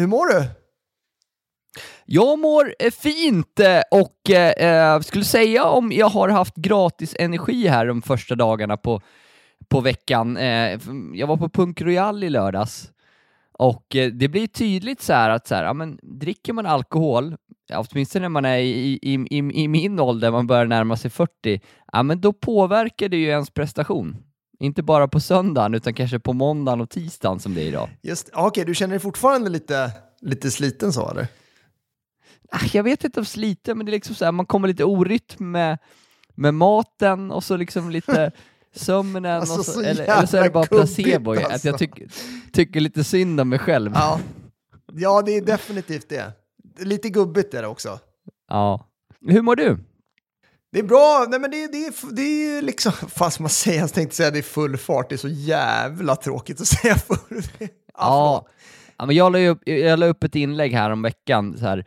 hur mår du? Jag mår eh, fint eh, och eh, eh, skulle säga om jag har haft gratis energi här de första dagarna på, på veckan. Eh, jag var på Punk Royal i lördags och eh, det blir tydligt så här att så här, ja, men, dricker man alkohol, åtminstone när man är i, i, i, i min ålder, man börjar närma sig 40, ja, men då påverkar det ju ens prestation. Inte bara på söndagen, utan kanske på måndagen och tisdagen som det är idag. Just, Okej, okay, du känner dig fortfarande lite, lite sliten så eller? Ah, jag vet inte om sliten, men det är liksom så här, man kommer lite orytm med, med maten och så liksom lite sömnen, alltså, och så, så eller, eller, så är det bara placebo. Alltså. Att jag tycker, tycker lite synd om mig själv. Ja. ja, det är definitivt det. Lite gubbigt är det också. Ja. Hur mår du? Det är bra, nej men det, det, det är liksom, fan ska man säga, jag tänkte säga det är full fart, det är så jävla tråkigt att säga full. ja, ja, men jag la, upp, jag la upp ett inlägg här om veckan, så här,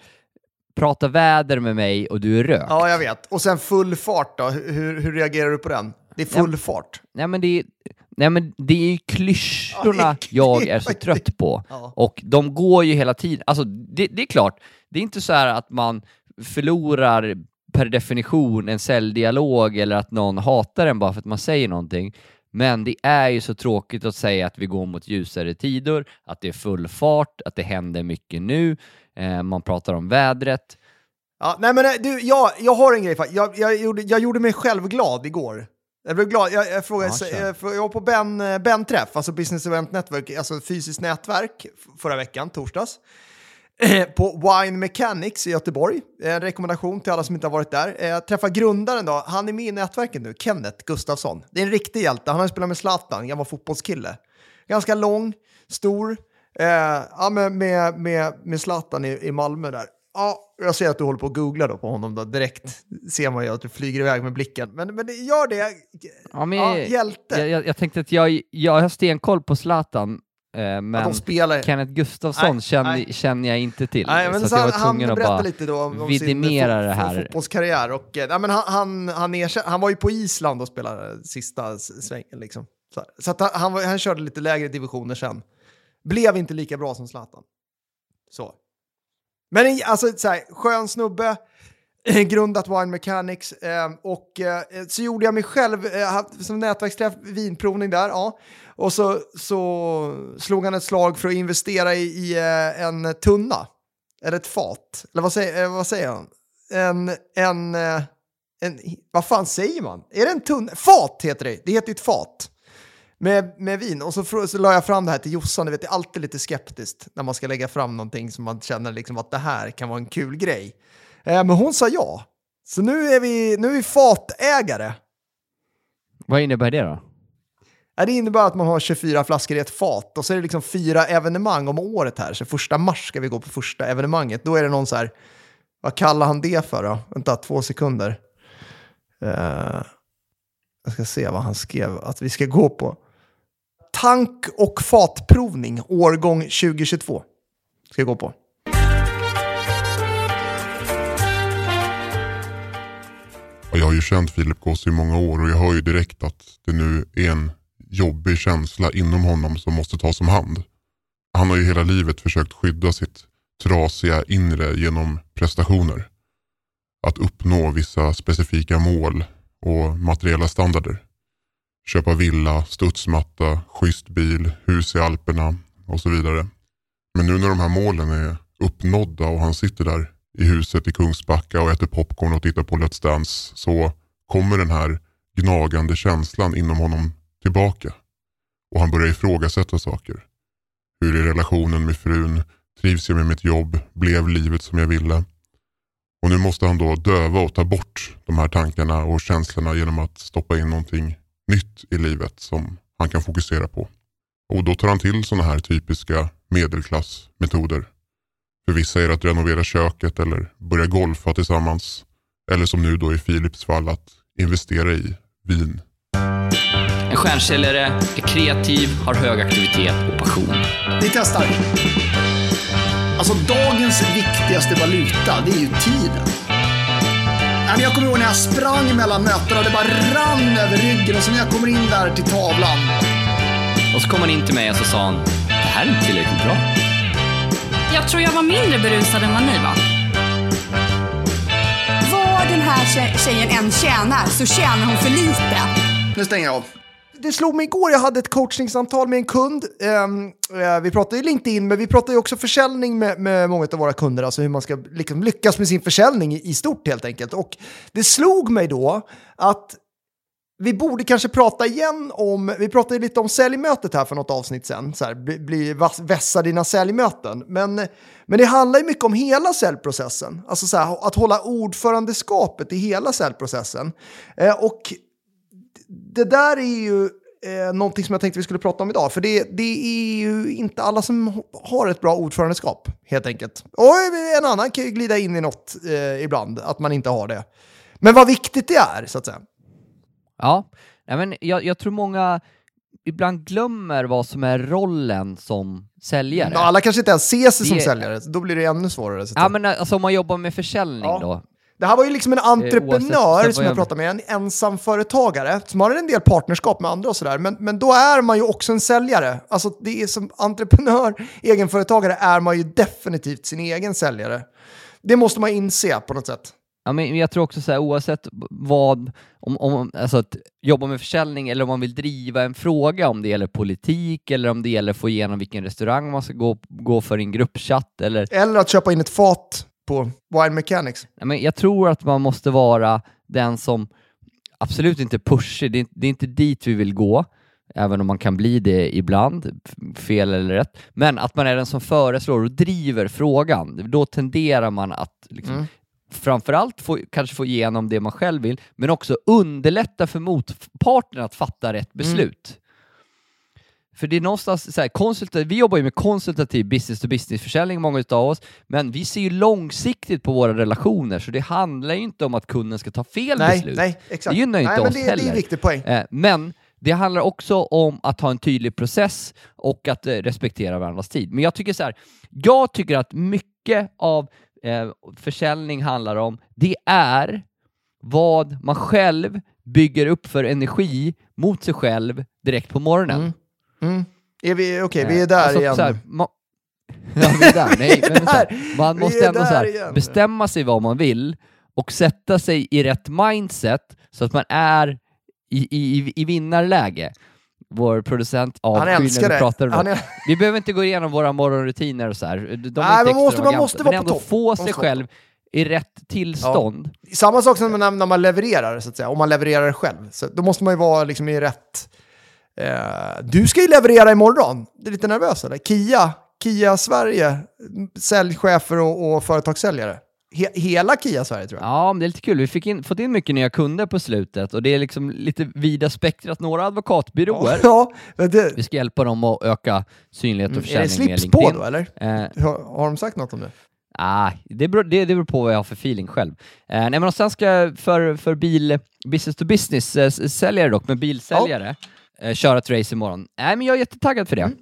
prata väder med mig och du är rökt. Ja, jag vet. Och sen full fart då, hur, hur reagerar du på den? Det är full nej, fart. Nej men det är, nej, men det är ju klyschorna ja, jag är så trött på. Ja. Och de går ju hela tiden. Alltså, det, det är klart, det är inte så här att man förlorar per definition en säljdialog eller att någon hatar en bara för att man säger någonting. Men det är ju så tråkigt att säga att vi går mot ljusare tider, att det är full fart, att det händer mycket nu, eh, man pratar om vädret. Ja, nej men du, jag, jag har en grej. Jag, jag, gjorde, jag gjorde mig själv glad igår. Jag blev glad. Jag, jag, frågade, ja, jag, jag var på Ben, ben Träff, alltså Business Event Network, alltså fysiskt nätverk förra veckan, torsdags. På Wine Mechanics i Göteborg. En rekommendation till alla som inte har varit där. Jag eh, träffade grundaren då, han är med i nätverket nu, Kenneth Gustafsson. Det är en riktig hjälte, han har spelat med Zlatan, gammal fotbollskille. Ganska lång, stor, eh, ja, med, med, med, med Zlatan i, i Malmö där. Ja, jag ser att du håller på att googla då på honom då. Direkt ser man ju att du flyger iväg med blicken. Men, men gör det. Ja, men, ja, hjälte. Jag, jag, jag, tänkte att jag, jag har stenkoll på Zlatan Eh, men Kenneth Gustafsson känner, känner jag inte till. Nej, men så, så jag var tvungen att bara lite då om, om vidimera det här. fotbollskarriär. Och, eh, nej, men han, han, han, erkänner, han var ju på Island och spelade sista svängen. Liksom. Så, så att han, han körde lite lägre divisioner sen. Blev inte lika bra som Zlatan. Så. Men alltså, så här, skön snubbe, Eh, grundat Wine Mechanics eh, och eh, så gjorde jag mig själv, eh, som nätverksträff, vinprovning där. Ja. Och så, så slog han ett slag för att investera i, i eh, en tunna. Eller ett fat. Eller vad säger, eh, vad säger han? En, en, eh, en, vad fan säger man? Är det en tunna? Fat heter det. Det heter ju ett fat. Med, med vin. Och så, så la jag fram det här till Jossan. Det är alltid lite skeptiskt när man ska lägga fram någonting som man känner liksom att det här kan vara en kul grej men hon sa ja. Så nu är vi, nu är vi fatägare. Vad innebär det då? Det innebär att man har 24 flaskor i ett fat och så är det liksom fyra evenemang om året här. Så första mars ska vi gå på första evenemanget. Då är det någon så här, vad kallar han det för då? Vänta, två sekunder. Uh, jag ska se vad han skrev att vi ska gå på. Tank och fatprovning, årgång 2022. Ska jag gå på. Jag har ju känt Filip Gås i många år och jag hör ju direkt att det nu är en jobbig känsla inom honom som måste tas om hand. Han har ju hela livet försökt skydda sitt trasiga inre genom prestationer. Att uppnå vissa specifika mål och materiella standarder. Köpa villa, studsmatta, schysst bil, hus i Alperna och så vidare. Men nu när de här målen är uppnådda och han sitter där i huset i Kungsbacka och äter popcorn och tittar på Let's Dance så kommer den här gnagande känslan inom honom tillbaka och han börjar ifrågasätta saker. Hur är relationen med frun? Trivs jag med mitt jobb? Blev livet som jag ville? Och nu måste han då döva och ta bort de här tankarna och känslorna genom att stoppa in någonting nytt i livet som han kan fokusera på. Och då tar han till sådana här typiska medelklassmetoder. För vissa är det att renovera köket eller börja golfa tillsammans. Eller som nu då i Philips fall att investera i vin. En stjärnsäljare är kreativ, har hög aktivitet och passion. Vi testar. Alltså dagens viktigaste valuta, det är ju tiden. Jag kommer ihåg när jag sprang mellan mötena, det bara rann över ryggen och så när jag kommer in där till tavlan. Och så kom han in till mig och så sa han, det här är inte tillräckligt bra. Jag tror jag var mindre berusad än vad ni var. Vad den här tje- tjejen än tjänar så tjänar hon för lite. Nu stänger jag av. Det slog mig igår, jag hade ett coachningssamtal med en kund. Ehm, eh, vi pratade ju LinkedIn, men vi pratade ju också försäljning med, med många av våra kunder, alltså hur man ska liksom lyckas med sin försäljning i stort helt enkelt. Och det slog mig då att vi borde kanske prata igen om, vi pratade lite om säljmötet här för något avsnitt sen, så här, bli, bli vässa dina säljmöten. Men, men det handlar ju mycket om hela säljprocessen, alltså så här, att hålla ordförandeskapet i hela säljprocessen. Eh, och det där är ju eh, någonting som jag tänkte vi skulle prata om idag. För det, det är ju inte alla som har ett bra ordförandeskap, helt enkelt. Och en annan kan ju glida in i något eh, ibland, att man inte har det. Men vad viktigt det är, så att säga. Ja, Nej, men jag, jag tror många ibland glömmer vad som är rollen som säljare. Ja, alla kanske inte ens ser sig som Det- säljare, så då blir det ännu svårare. Så Ja, men alltså om man jobbar med försäljning Ja. då. Det här var ju liksom en entreprenör oavsett vad som jag jag- pratade med, en ensamföretagare som har en del partnerskap med andra och sådär. Men, men då är man ju också en säljare. Alltså det är som entreprenör, egenföretagare är man ju definitivt sin egen säljare. Det måste man inse på något sätt. Ja, men jag tror också så här, oavsett vad, om, om, alltså att jobba med försäljning eller om man vill driva en fråga, om det gäller politik eller om det gäller få igenom vilken restaurang man ska gå, gå för i en gruppchatt eller Eller att köpa in ett fat på Wine Mechanics. Nej, men jag tror att man måste vara den som absolut inte pushar, det är, det är inte dit vi vill gå, även om man kan bli det ibland, fel eller rätt, men att man är den som föreslår och driver frågan. Då tenderar man att liksom, Mm. Framförallt få, kanske få igenom det man själv vill, men också underlätta för motparten att fatta rätt beslut. För det är någonstans så här, konsulta- vi jobbar ju med konsultativ business-to-business-försäljning, många av oss, men vi ser ju långsiktigt på våra relationer, så det handlar ju inte om att kunden ska ta fel Nej, beslut. nej, exakt. Det gynnar ju inte nej, men oss det, det är heller. en viktig poäng. Eh, men det handlar också om att ha en tydlig process och att eh, respektera varandras tid. Men jag tycker så här, jag tycker att mycket av eh, försäljning handlar om, det är vad man själv bygger upp för energi mot sig själv direkt på morgonen. Mm. Mm. Är vi, okej, vi är där Alltså, igen. här, ma- ja, vi är där. Nej, men här, man måste ändå så här, bestämma sig vad man vill och sätta sig i rätt mindset så att man är i, i, i vinnarläge. Vår producent det. pratar om är, Vi behöver inte gå igenom våra morgonrutiner och så här. De är Nej, man måste- man måste men vara på ändå topp. få sig själv i rätt tillstånd. samma sak som när, när man levererar, så att säga. Om man levererar själv. Så då måste man ju vara liksom i rätt... Eh, du ska ju leverera imorgon. Du är lite nervös eller? Kia, Kia Sverige, säljchefer och, och företagssäljare. He, hela Kia Sverige tror jag. Ja, men det är lite kul. Vi fick in, fått in mycket nya kunder på slutet och det är liksom lite vida spektrat. Några advokatbyråer. Ja, men det, Vi ska hjälpa dem att öka synlighet och Mm, är det försäljning slips på då eller? Eh, Har, har de sagt något om det? ah, det, beror, det, det beror på vad jag har för feeling själv. Eh, nej, men och sen ska för, för bil, business to business eh, dock, med bilsäljare, eh, köra ett race imorgon. Nej, men jag är jättetaggad för det. Mm.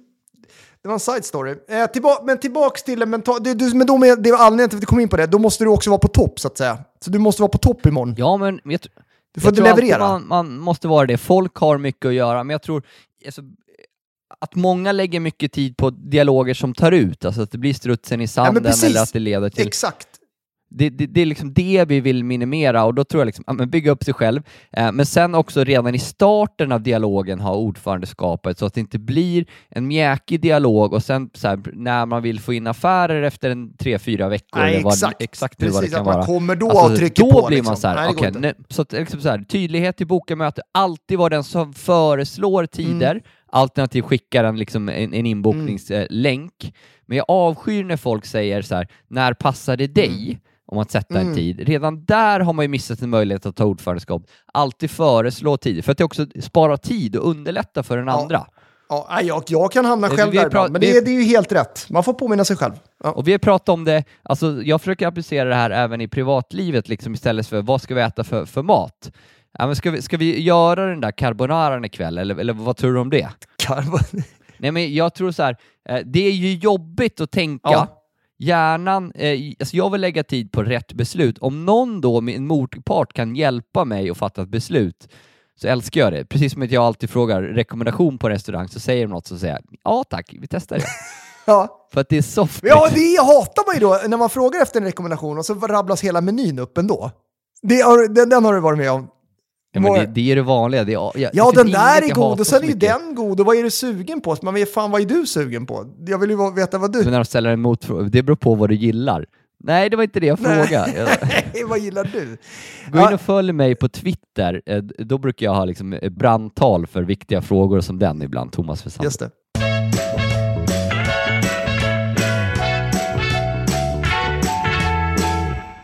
Det var en side story. Eh, tillba men tillbaks till det mentala. Du, du, men då med, det var anledningen till att vi kom in på det. Då måste du också vara på topp så att säga. Så du måste vara på topp imorgon. Ja, men jag, Du får jag inte leverera. Man, man måste vara det. Folk har mycket att göra, men jag tror alltså, att många lägger mycket tid på dialoger som tar ut, alltså att det blir strutsen i sanden precis. eller att det leder till Exakt. Det, det, det är liksom det vi vill minimera och då tror jag liksom, ja, bygga upp sig själv, eh, men sen också redan i starten av dialogen ha ordförandeskapet så att det inte blir en mjäkig dialog och sen här, när man vill få in affärer efter en tre, fyra veckor Nej, eller vad, exakt. exakt nu vad det Precis, kan att man vara. kommer då Alltså, och trycker då på. blir liksom. man så här, Nej, inte. nu- så att, liksom så här, tydlighet i bokamöte, alltid vara den som föreslår tider, Mm. Alternativt skickar en, liksom, en, en inbokningslänk. Men jag avskyr när folk säger så här, när passar det dig? Om att sätta en Mm. tid. Redan där har man ju missat en möjlighet att ta ordförandeskap. Alltid föreslå tid, för att det också sparar tid och underlättar för den Ja. andra. Ja, jag, jag kan hamna Vi- själv där ibland, men det, är- det är ju helt rätt. Man får påminna sig själv. Ja. Och vi har pratat om det, alltså jag försöker applicera det här även i privatlivet liksom istället för vad ska vi äta för, för mat? Ja, men ska, vi, ska vi göra den där carbonaran ikväll eller, eller vad tror du om det? Karbon- Nej men jag tror så här, eh, det är ju jobbigt att tänka. Ja. Hjärnan, eh, alltså jag vill lägga tid på rätt beslut. Om någon då, min motpart, kan hjälpa mig att fatta ett beslut så älskar jag det. Precis som att jag alltid frågar rekommendation på restaurang så säger de något så säger jag ja tack, vi testar det. Ja, För att det är soft. Ja, det hatar man ju då när man frågar efter en rekommendation och så rabblas hela menyn upp ändå. Det har, den, den har du varit med om. Ja, men det, det är det vanliga. Det jag, Ja, det den där är god och sen är ju den god och vad är du sugen på? Man vet fan vad är du sugen på? Jag vill ju veta vad du... Men när de ställer en motfråga, det beror på vad du gillar. Nej, det var inte det jag frågade. Nej, vad gillar du? Gå in och följ mig på Twitter. Eh, Då brukar jag ha liksom eh, brandtal för viktiga frågor som den ibland, Thomas Wessander. Just det.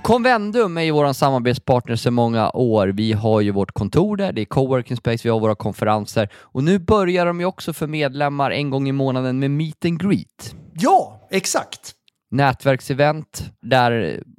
Convendum är ju vår samarbetspartner sedan många år. Vi har ju vårt kontor där, det är coworking space, vi har våra konferenser och nu börjar de ju också för medlemmar en gång i månaden med meet and greet. Ja, exakt nätverksevent där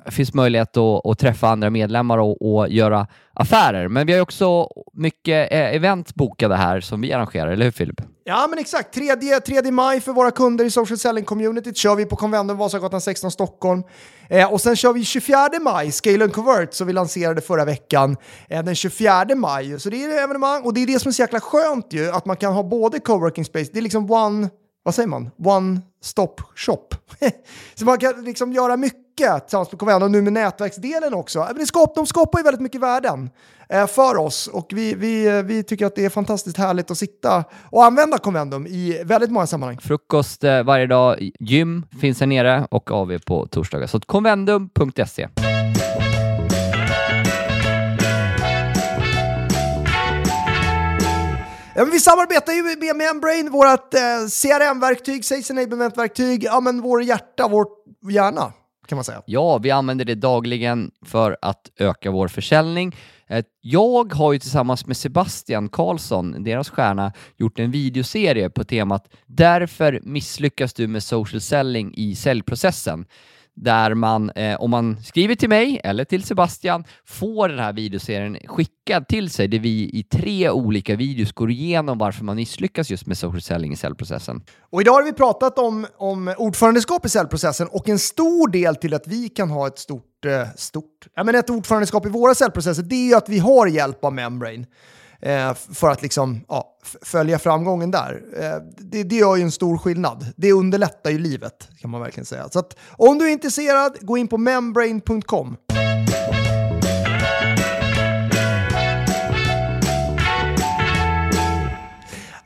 det finns möjlighet att, att träffa andra medlemmar och, och göra affärer. Men vi har också mycket eh, event bokade här som vi arrangerar, eller hur Filip? Ja, men exakt. 3, 3 maj för våra kunder i social selling communityt kör vi på Convendum Vasagatan 16 Stockholm. Eh, och sen kör vi 24 maj, Scale and Convert, som vi lanserade förra veckan, eh, den 24 maj. Så det är evenemang och det är det som är så jäkla skönt ju, att man kan ha både coworking space, det är liksom one, vad säger man, one stop shop. så man kan liksom göra mycket tillsammans med Convendum och nu med nätverksdelen också. Men skap, de skapar ju väldigt mycket värden eh, för oss och vi, vi, eh, vi tycker att det är fantastiskt härligt att sitta och använda Convendum i väldigt många sammanhang. Frukost eh, varje dag, gym finns här nere och AV på torsdagar. Så convendum.se. Ja, men vi samarbetar ju med Membrane, vårt eh, CRM-verktyg, Sales Enablement-verktyg, ja men vår hjärta, vår hjärna kan man säga. Ja, vi använder det dagligen för att öka vår försäljning. Eh, jag har ju tillsammans med Sebastian Karlsson, deras stjärna, gjort en videoserie på temat “Därför misslyckas du med social selling i säljprocessen” där man, eh, om man skriver till mig eller till Sebastian, får den här videoserien skickad till sig där vi i tre olika videos går igenom varför man misslyckas just med social selling i säljprocessen. Och idag har vi pratat om, om ordförandeskap i säljprocessen och en stor del till att vi kan ha ett stort, eh, stort, ja men ett ordförandeskap i våra säljprocesser, det är ju att vi har hjälp av Membrane. Eh, för att liksom, ja, följa framgången där. Eh, det, det gör ju en stor skillnad. Det underlättar ju livet, kan man verkligen säga. Så att, om du är intresserad, gå in på membrane.com.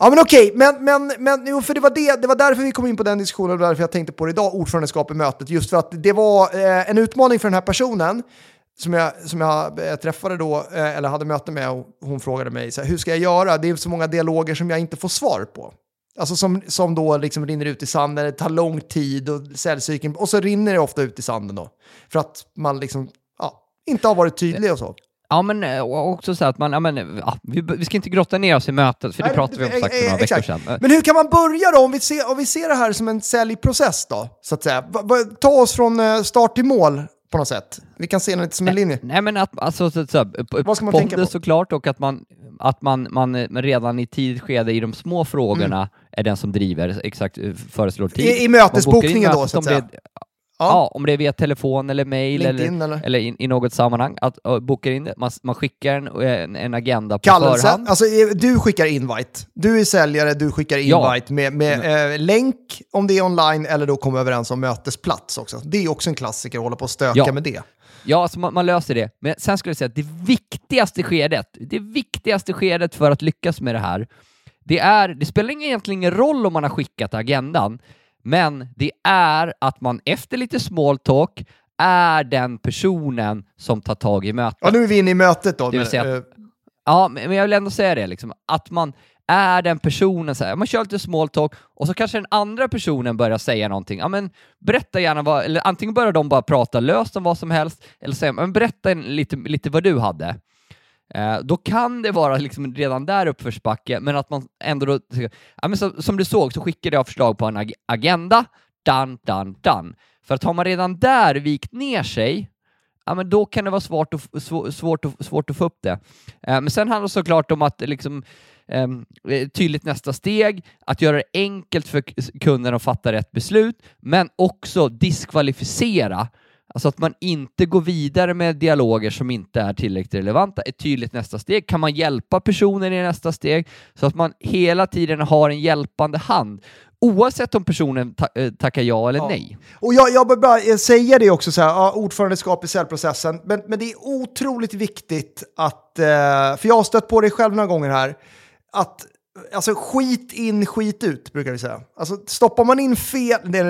Ja men okej, men, men, men jo, för det var, det, det var därför vi kom in på den diskussionen och därför jag tänkte på det idag, ordförandeskap i mötet. Just för att det var eh, en utmaning för den här personen som jag, som jag eh, träffade då, eh, eller hade möte med, och hon frågade mig så här, hur ska jag göra? Det är så många dialoger som jag inte får svar på. Alltså som, som då liksom rinner ut i sanden, det tar lång tid och säljcykeln, och så rinner det ofta ut i sanden då. För att man liksom, ja, inte har varit tydlig och så. Ja, men eh, också så att man, ja, men, ja, vi, vi ska inte grotta ner oss i mötet, för det Nej, pratade vi om sagt för några veckor sedan. Men hur kan man börja då, om vi ser, om vi ser det här som en säljprocess då, så att säga? Ta oss från start till mål på något sätt. Vi kan se det lite som en linje. Nej men att, alltså, så, så, Vad ska man tänka på? såklart och att man, att man, man redan i tidigt skede i de små frågorna är den som driver, exakt eh, föreslår tid. Mm. I- i bokar in mötesbokningen då, så att om det säga. Ja. Ja. om det är via telefon eller mail LinkedIn eller, eller? eller i, i något sammanhang, att uh, bokar in det. Man, man skickar en, en, en agenda på Kallelse, förhand. alltså eh, du skickar invite. Du är säljare, du skickar Ja. invite med, med eh, länk om det är online eller då kommer överens om mötesplats också. Det är också en klassiker att hålla på och stöka Ja. med det. Ja, alltså man, man löser det. Men sen skulle jag säga att det viktigaste skedet, det viktigaste skedet för att lyckas med det här, det är, det spelar egentligen ingen roll om man har skickat agendan, men det är att man efter lite small talk är den personen som tar tag i mötet. Ja, nu är vi inne i mötet då. Men, säga- eh, Ja, men jag vill ändå säga det, liksom, att man är den personen, så här, man kör lite small talk och så kanske den andra personen börjar säga någonting. Ja, men berätta gärna vad, eller antingen börjar de bara prata löst om vad som helst, eller säga, men berätta lite, lite vad du hade. Eh, då kan det vara liksom redan där uppförsbacke, men att man ändå då, ja, men så, som du såg så skickade jag förslag på en ag- agenda, done, done, done. För att har man redan där vikt ner sig, ja, men då kan det vara svårt att, f- svårt att, svårt att få upp det. Eh, men sen handlar det såklart om att liksom, ehm, eh, tydligt nästa steg, att göra det enkelt för kunden att fatta rätt beslut, men också diskvalificera. Alltså att man inte går vidare med dialoger som inte är tillräckligt relevanta. Ett tydligt nästa steg. Kan man hjälpa personen i nästa steg så att man hela tiden har en hjälpande hand oavsett om personen ta eh, tackar ja eller Ja. nej. Och jag, jag bara eh, säga det också, så här, ja, ordförandeskap i säljprocessen, men, men det är otroligt viktigt att, eh, för jag har stött på det själv några gånger här, att Alltså skit in, skit ut brukar vi säga. Alltså stoppar man in fel, det,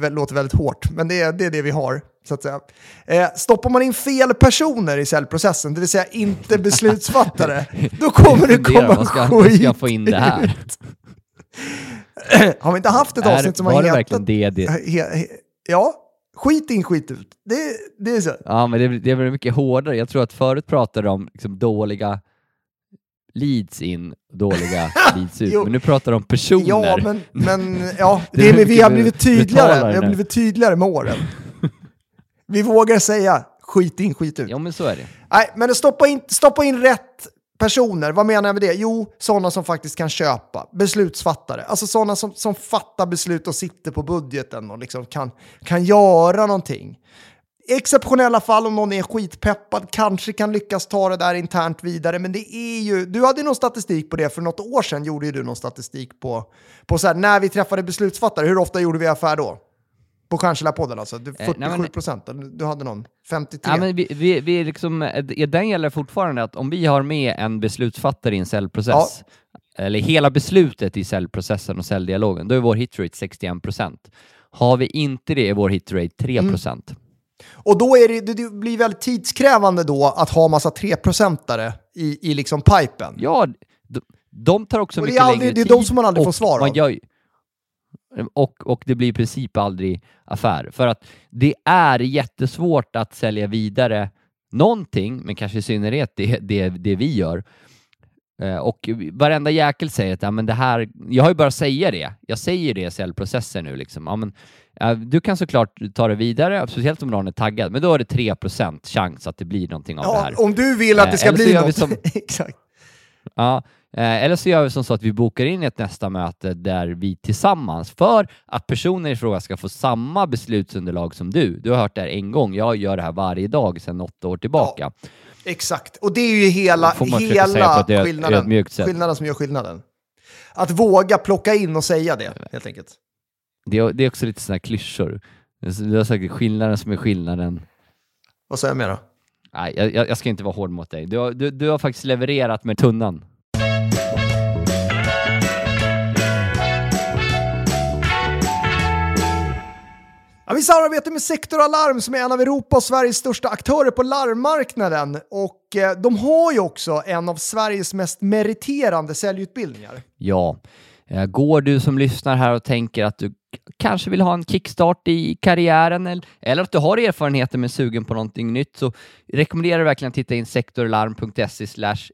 det låter väldigt hårt, men det är, det är det vi har. Så att säga. Eh, stoppar man in fel personer i säljprocessen, det vill säga inte beslutsfattare, då kommer det komma skit ska få in det här? Har vi inte haft ett avsnitt som var har det hetat... verkligen det? det He, he, ja, skit in, skit ut. Det, det är så. ja, men det, det väl mycket hårdare. Jag tror att förut pratade de om liksom, dåliga leads in, dåliga leads ut. Men nu pratar de om personer. Ja, men, men ja, Det det är vi har blivit tydligare. Vi har blivit tydligare med åren. Vi vågar säga skit in, skit ut. Ja, men så är det. Nej, men stoppa in, stoppa in rätt personer. Vad menar jag med det? Jo, sådana som faktiskt kan köpa. Beslutsfattare. Alltså sådana som, som fattar beslut och sitter på budgeten och liksom kan, kan göra någonting. I exceptionella fall om någon är skitpeppad kanske kan lyckas ta det där internt vidare. Men det är ju, du hade någon statistik på det för något år sedan gjorde ju du någon statistik på, på så här, när vi träffade beslutsfattare. Hur ofta gjorde vi affär då? På Stjärnsilla-podden alltså? Du, nej, 47 men- procent? du hade någon? 53? Ja, men vi, vi, vi liksom, eh, den gäller fortfarande att om vi har med en beslutsfattare i en säljprocess, eller hela beslutet i säljprocessen och säljdialogen, då är vår hitrate 61%. Har vi inte det är vår hitrate 3%. Och då är det, det, blir väldigt tidskrävande då att ha massa 3-procentare i, i liksom pipen. Ja, de, de tar också mycket längre det är tid. de som man aldrig får svar av. ju- och, och det blir i princip aldrig affär. För att det är jättesvårt att sälja vidare någonting, men kanske i synnerhet det, det, det vi gör. Eh, Och varenda jäkel säger att ja, men det här, jag har ju bara säga det. Jag säger det i säljprocessen nu. Liksom. Ja, men, ja, du kan såklart ta det vidare, speciellt om någon är taggad, men då är det 3% chans att det blir någonting av det här. Ja, om du vill att det ska eller så bli något. som- Exakt. Ja, eller så gör vi som så att vi bokar in ett nästa möte där vi tillsammans, för att personen i fråga ska få samma beslutsunderlag som du. Du har hört det här en gång, jag gör det här varje dag sedan åtta år tillbaka. Exakt. Och det är ju hela, hela skillnaden, skillnaden som gör skillnaden. Att våga plocka in och säga det, helt enkelt. Det, är, det är också lite sådana klyschor. Du har sagt skillnaden som är skillnaden. Vad säger jag mer då? Nej, jag, jag jag ska inte vara hård mot dig. Du har, du, du har faktiskt levererat med tunnan. Ja, vi samarbetar med Sektor Alarm som är en av Europas och Sveriges största aktörer på larmmarknaden. Och eh, de har ju också en av Sveriges mest meriterande säljutbildningar. Ja. Eh, går du som lyssnar här och tänker att du kanske vill ha en kickstart i karriären eller, eller att du har erfarenheter men är sugen på någonting nytt så rekommenderar jag verkligen att titta in sektorlarm.se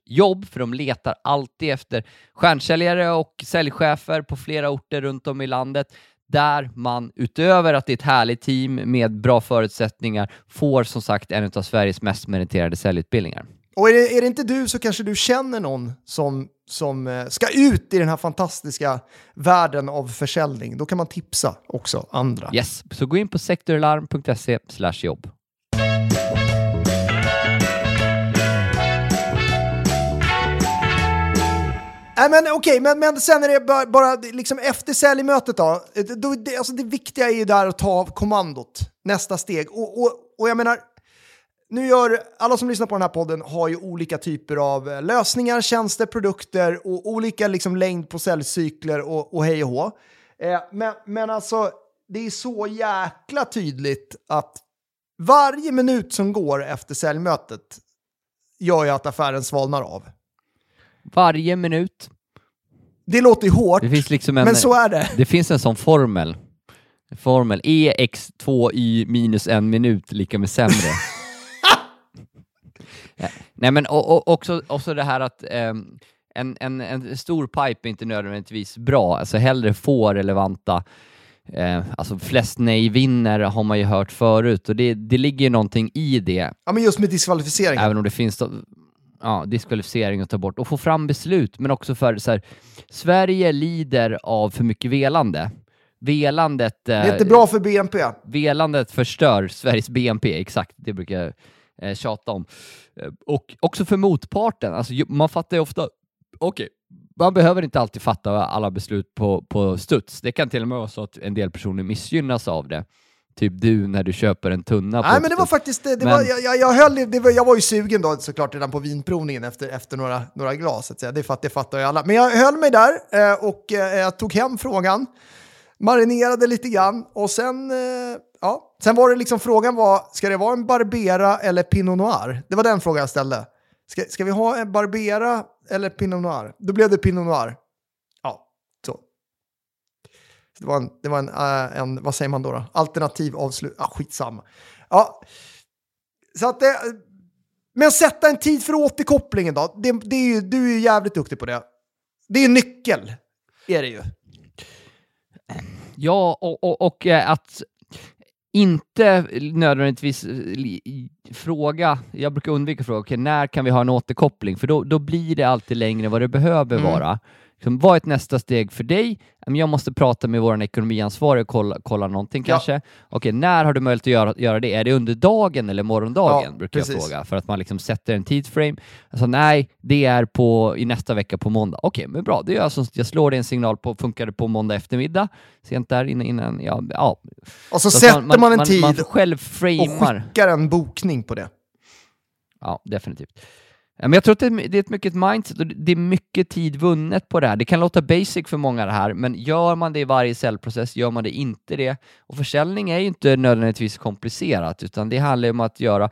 jobb för de letar alltid efter stjärnsäljare och säljchefer på flera orter runt om i landet där man utöver att det är ett härligt team med bra förutsättningar får som sagt en av Sveriges mest meriterade säljutbildningar. Och är det, är det inte du så kanske du känner någon som, som eh, ska ut i den här fantastiska världen av försäljning. Då kan man tipsa också andra. Yes, så gå in på sektorlarm.se jobb. Nej, men okej, men, men sen är det bara, bara liksom efter säljmötet då, eh, då det, alltså det viktiga är ju där att ta kommandot, nästa steg. Och, och, och jag menar, nu gör, alla som lyssnar på den här podden har ju olika typer av eh, lösningar, tjänster, produkter och olika liksom längd på säljcykler och, och hej och hå. Eh, men, men alltså, det är så jäkla tydligt att varje minut som går efter säljmötet gör ju att affären svalnar av. Varje minut. Det låter ju hårt, Det finns liksom en, men så är det. det finns en sån formel. Formel EX2Y minus en minut lika med sämre. Nej men och, och, också, också det här att ehm, en, en, en stor pipe är inte nödvändigtvis bra, alltså hellre få relevanta Eh, alltså flest nej vinner har man ju hört förut och det, det ligger ju någonting i det, Ja, men just med diskvalificering. även om det finns ja, diskvalificering att ta bort och få fram beslut, men också för så här, Sverige lider av för mycket velande. Velandet, Det eh, är inte bra för BNP. velandet förstör Sveriges BNP, exakt, det brukar jag eh, tjata om. Eh, och också för motparten, alltså man fattar ju ofta, okej, man behöver inte alltid fatta alla beslut på, på studs. Det kan till och med vara så att en del personer missgynnas av det. Typ du när du köper en tunna Nej, men det var faktiskt, det, det Men- var, jag, jag, jag, höll, det var, jag var ju sugen då såklart redan på vinprovningen efter, efter några, några glas, så. Det, fatt, det fattar ju alla. Men jag höll mig där eh, och eh, jag tog hem frågan, marinerade lite grann och sen, eh, ja, sen var det liksom frågan var, ska det vara en Barbera eller Pinot Noir? Det var den frågan jag ställde. Ska, ska vi ha en Barbera eller Pinot Noir? Då blev det Pinot Noir. Det var en, det var en, eh, en vad säger man då? då? Alternativ avslut. Ah, skitsamma. Ja, så att det, men sätta en tid för återkopplingen då. Det, det är ju, du är ju jävligt duktig på det. Det är ju nyckel, är det ju. Ja, och, och, och eh, att inte nödvändigtvis eh, fråga, jag brukar undvika att fråga, okej, när kan vi ha en återkoppling? För då, då blir det alltid längre vad det behöver Mm. vara. Liksom, vad är ett nästa steg för dig? Jag måste prata med vår ekonomiansvarig och kolla, kolla någonting Ja. kanske. Okej, när har du möjlighet att göra, göra det? Är det under dagen eller morgondagen? Ja, brukar precis. jag fråga, för att man liksom sätter en tidsframe. Alltså nej, det är på, i nästa vecka på måndag. Okej, men bra. Det gör jag, som, jag slår det en signal på, funkar det på måndag eftermiddag? Sent där innan, innan ja, ja. Och så, Så sätter man, en tid Man själv och skickar en bokning på det. Ja, definitivt. Ja, Men jag tror att det är, ett mycket mindset och det är mycket tid vunnet på det här. Det kan låta basic för många det här, men gör man det i varje säljprocess, gör man det inte det, och försäljning är ju inte nödvändigtvis komplicerat, utan det handlar om att göra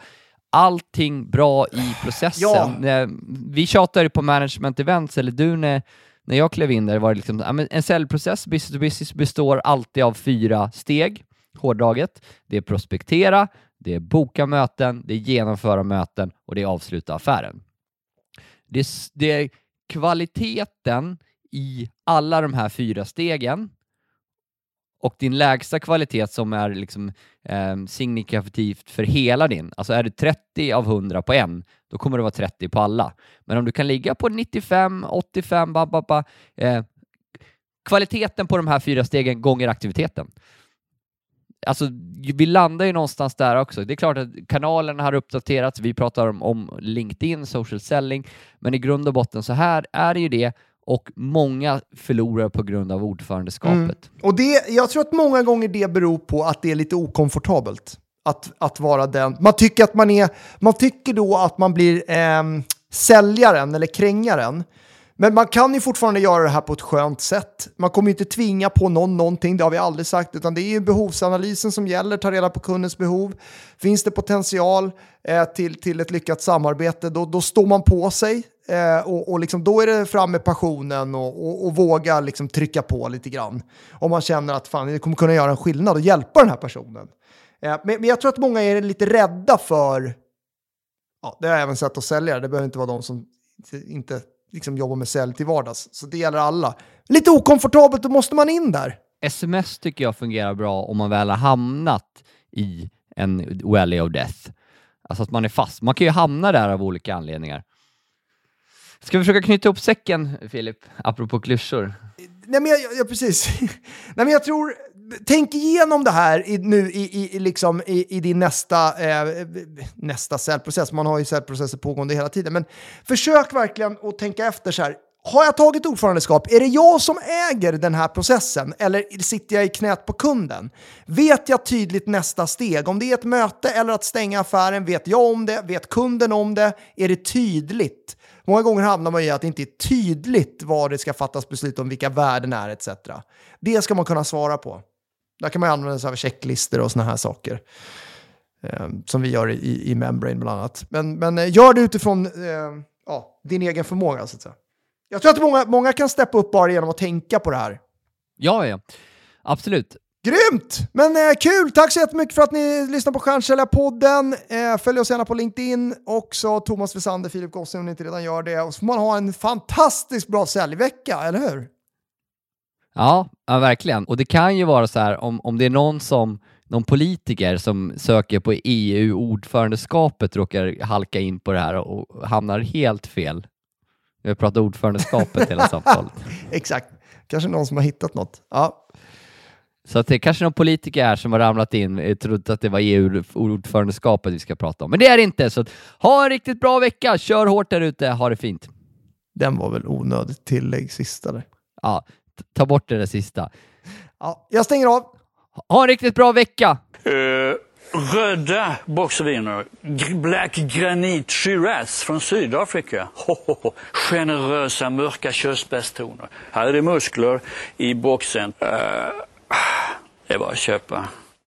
allting bra i processen. Eh, Vi tjatar ju på management events, eller du när, när jag klev in där var det liksom, ja, en säljprocess, business to business, består alltid av fyra steg, hårdraget. Det är prospektera, det är boka möten, det är genomföra möten och det är avsluta affären. Det är, det är kvaliteten i alla de här fyra stegen och din lägsta kvalitet som är liksom, eh, signifikativt för hela din, alltså är du 30 av 100 på en, då kommer det vara 30 på alla. Men om du kan ligga på 95, 85, ba, ba, ba, eh, kvaliteten på de här fyra stegen gånger aktiviteten. Alltså, vi landar ju någonstans där också. Det är klart att kanalerna har uppdaterats, vi pratar om, om LinkedIn, social selling, men i grund och botten så här är det ju det och många förlorar på grund av ordförandeskapet. Mm. Och det, jag tror att många gånger det beror på att det är lite okomfortabelt. Att, att vara den. Man tycker, att man, är, man tycker då att man blir eh, säljaren eller krängaren. Men man kan ju fortfarande göra det här på ett skönt sätt. Man kommer ju inte tvinga på någon någonting, det har vi aldrig sagt, utan det är ju behovsanalysen som gäller, ta reda på kundens behov. Finns det potential eh, till, till ett lyckat samarbete, då, då står man på sig eh, och, och liksom, då är det fram med passionen och, och, och våga liksom trycka på lite grann. Om man känner att fan, det kommer kunna göra en skillnad och hjälpa den här personen. Eh, men, men jag tror att många är lite rädda för, ja, det har jag även sett hos säljare, det behöver inte vara de som inte liksom jobbar med sälj till vardags. Så det gäller alla. Lite okomfortabelt, då måste man in där. Sms tycker jag fungerar bra om man väl har hamnat i en valley of death. Alltså att man är fast. Man kan ju hamna där av olika anledningar. Ska vi försöka knyta ihop säcken, Filip? Apropå klyschor. Nej men jag, jag, jag precis. Nej men jag tror, tänk igenom det här i, nu i, i, liksom, i, i din nästa, eh, nästa säljprocess. Man har ju säljprocesser pågående hela tiden. Men försök verkligen att tänka efter så här. Har jag tagit ordförandeskap? Är det jag som äger den här processen eller sitter jag i knät på kunden? Vet jag tydligt nästa steg? Om det är ett möte eller att stänga affären, vet jag om det? Vet kunden om det? Är det tydligt? Många gånger hamnar man i att det inte är tydligt vad det ska fattas beslut om, vilka värden är etc. Det ska man kunna svara på. Där kan man använda sig av checklistor och sådana här saker. Eh, som vi gör i, i Membrane bland annat. Men, men eh, gör det utifrån eh, ja, din egen förmåga så att säga. Jag tror att många, många kan steppa upp bara genom att tänka på det här. Ja, ja. Absolut. Grymt! Men eh, kul! Tack så jättemycket för att ni lyssnar på Stjärnsäljarpodden. Eh, följ oss gärna på LinkedIn. Också Thomas Wessander, Filip Gosse om ni inte redan gör det. Och så får man ha en fantastiskt bra säljvecka, eller hur? Ja, ja, verkligen. Och det kan ju vara så här om, om det är någon som någon politiker som söker på EU-ordförandeskapet råkar halka in på det här och hamnar helt fel. Vi har pratat ordförandeskapet hela samtalet. Exakt. Kanske någon som har hittat något. Ja. Så att det är kanske någon politiker här som har ramlat in och trott att det var EU-ordförandeskapet vi ska prata om. Men det är det inte, så att, ha en riktigt bra vecka, kör hårt där ute, ha det fint. Den var väl onödigt tillägg sista där. Ja, ta bort det där sista. Ja, jag stänger av. Ha en riktigt bra vecka! Eh, röda boxerviner. Black Granite Shiraz från Sydafrika. Ho, ho, ho. Generösa mörka körsbärstoner. Här är det muskler i boxen. Eh, det är bara att köpa.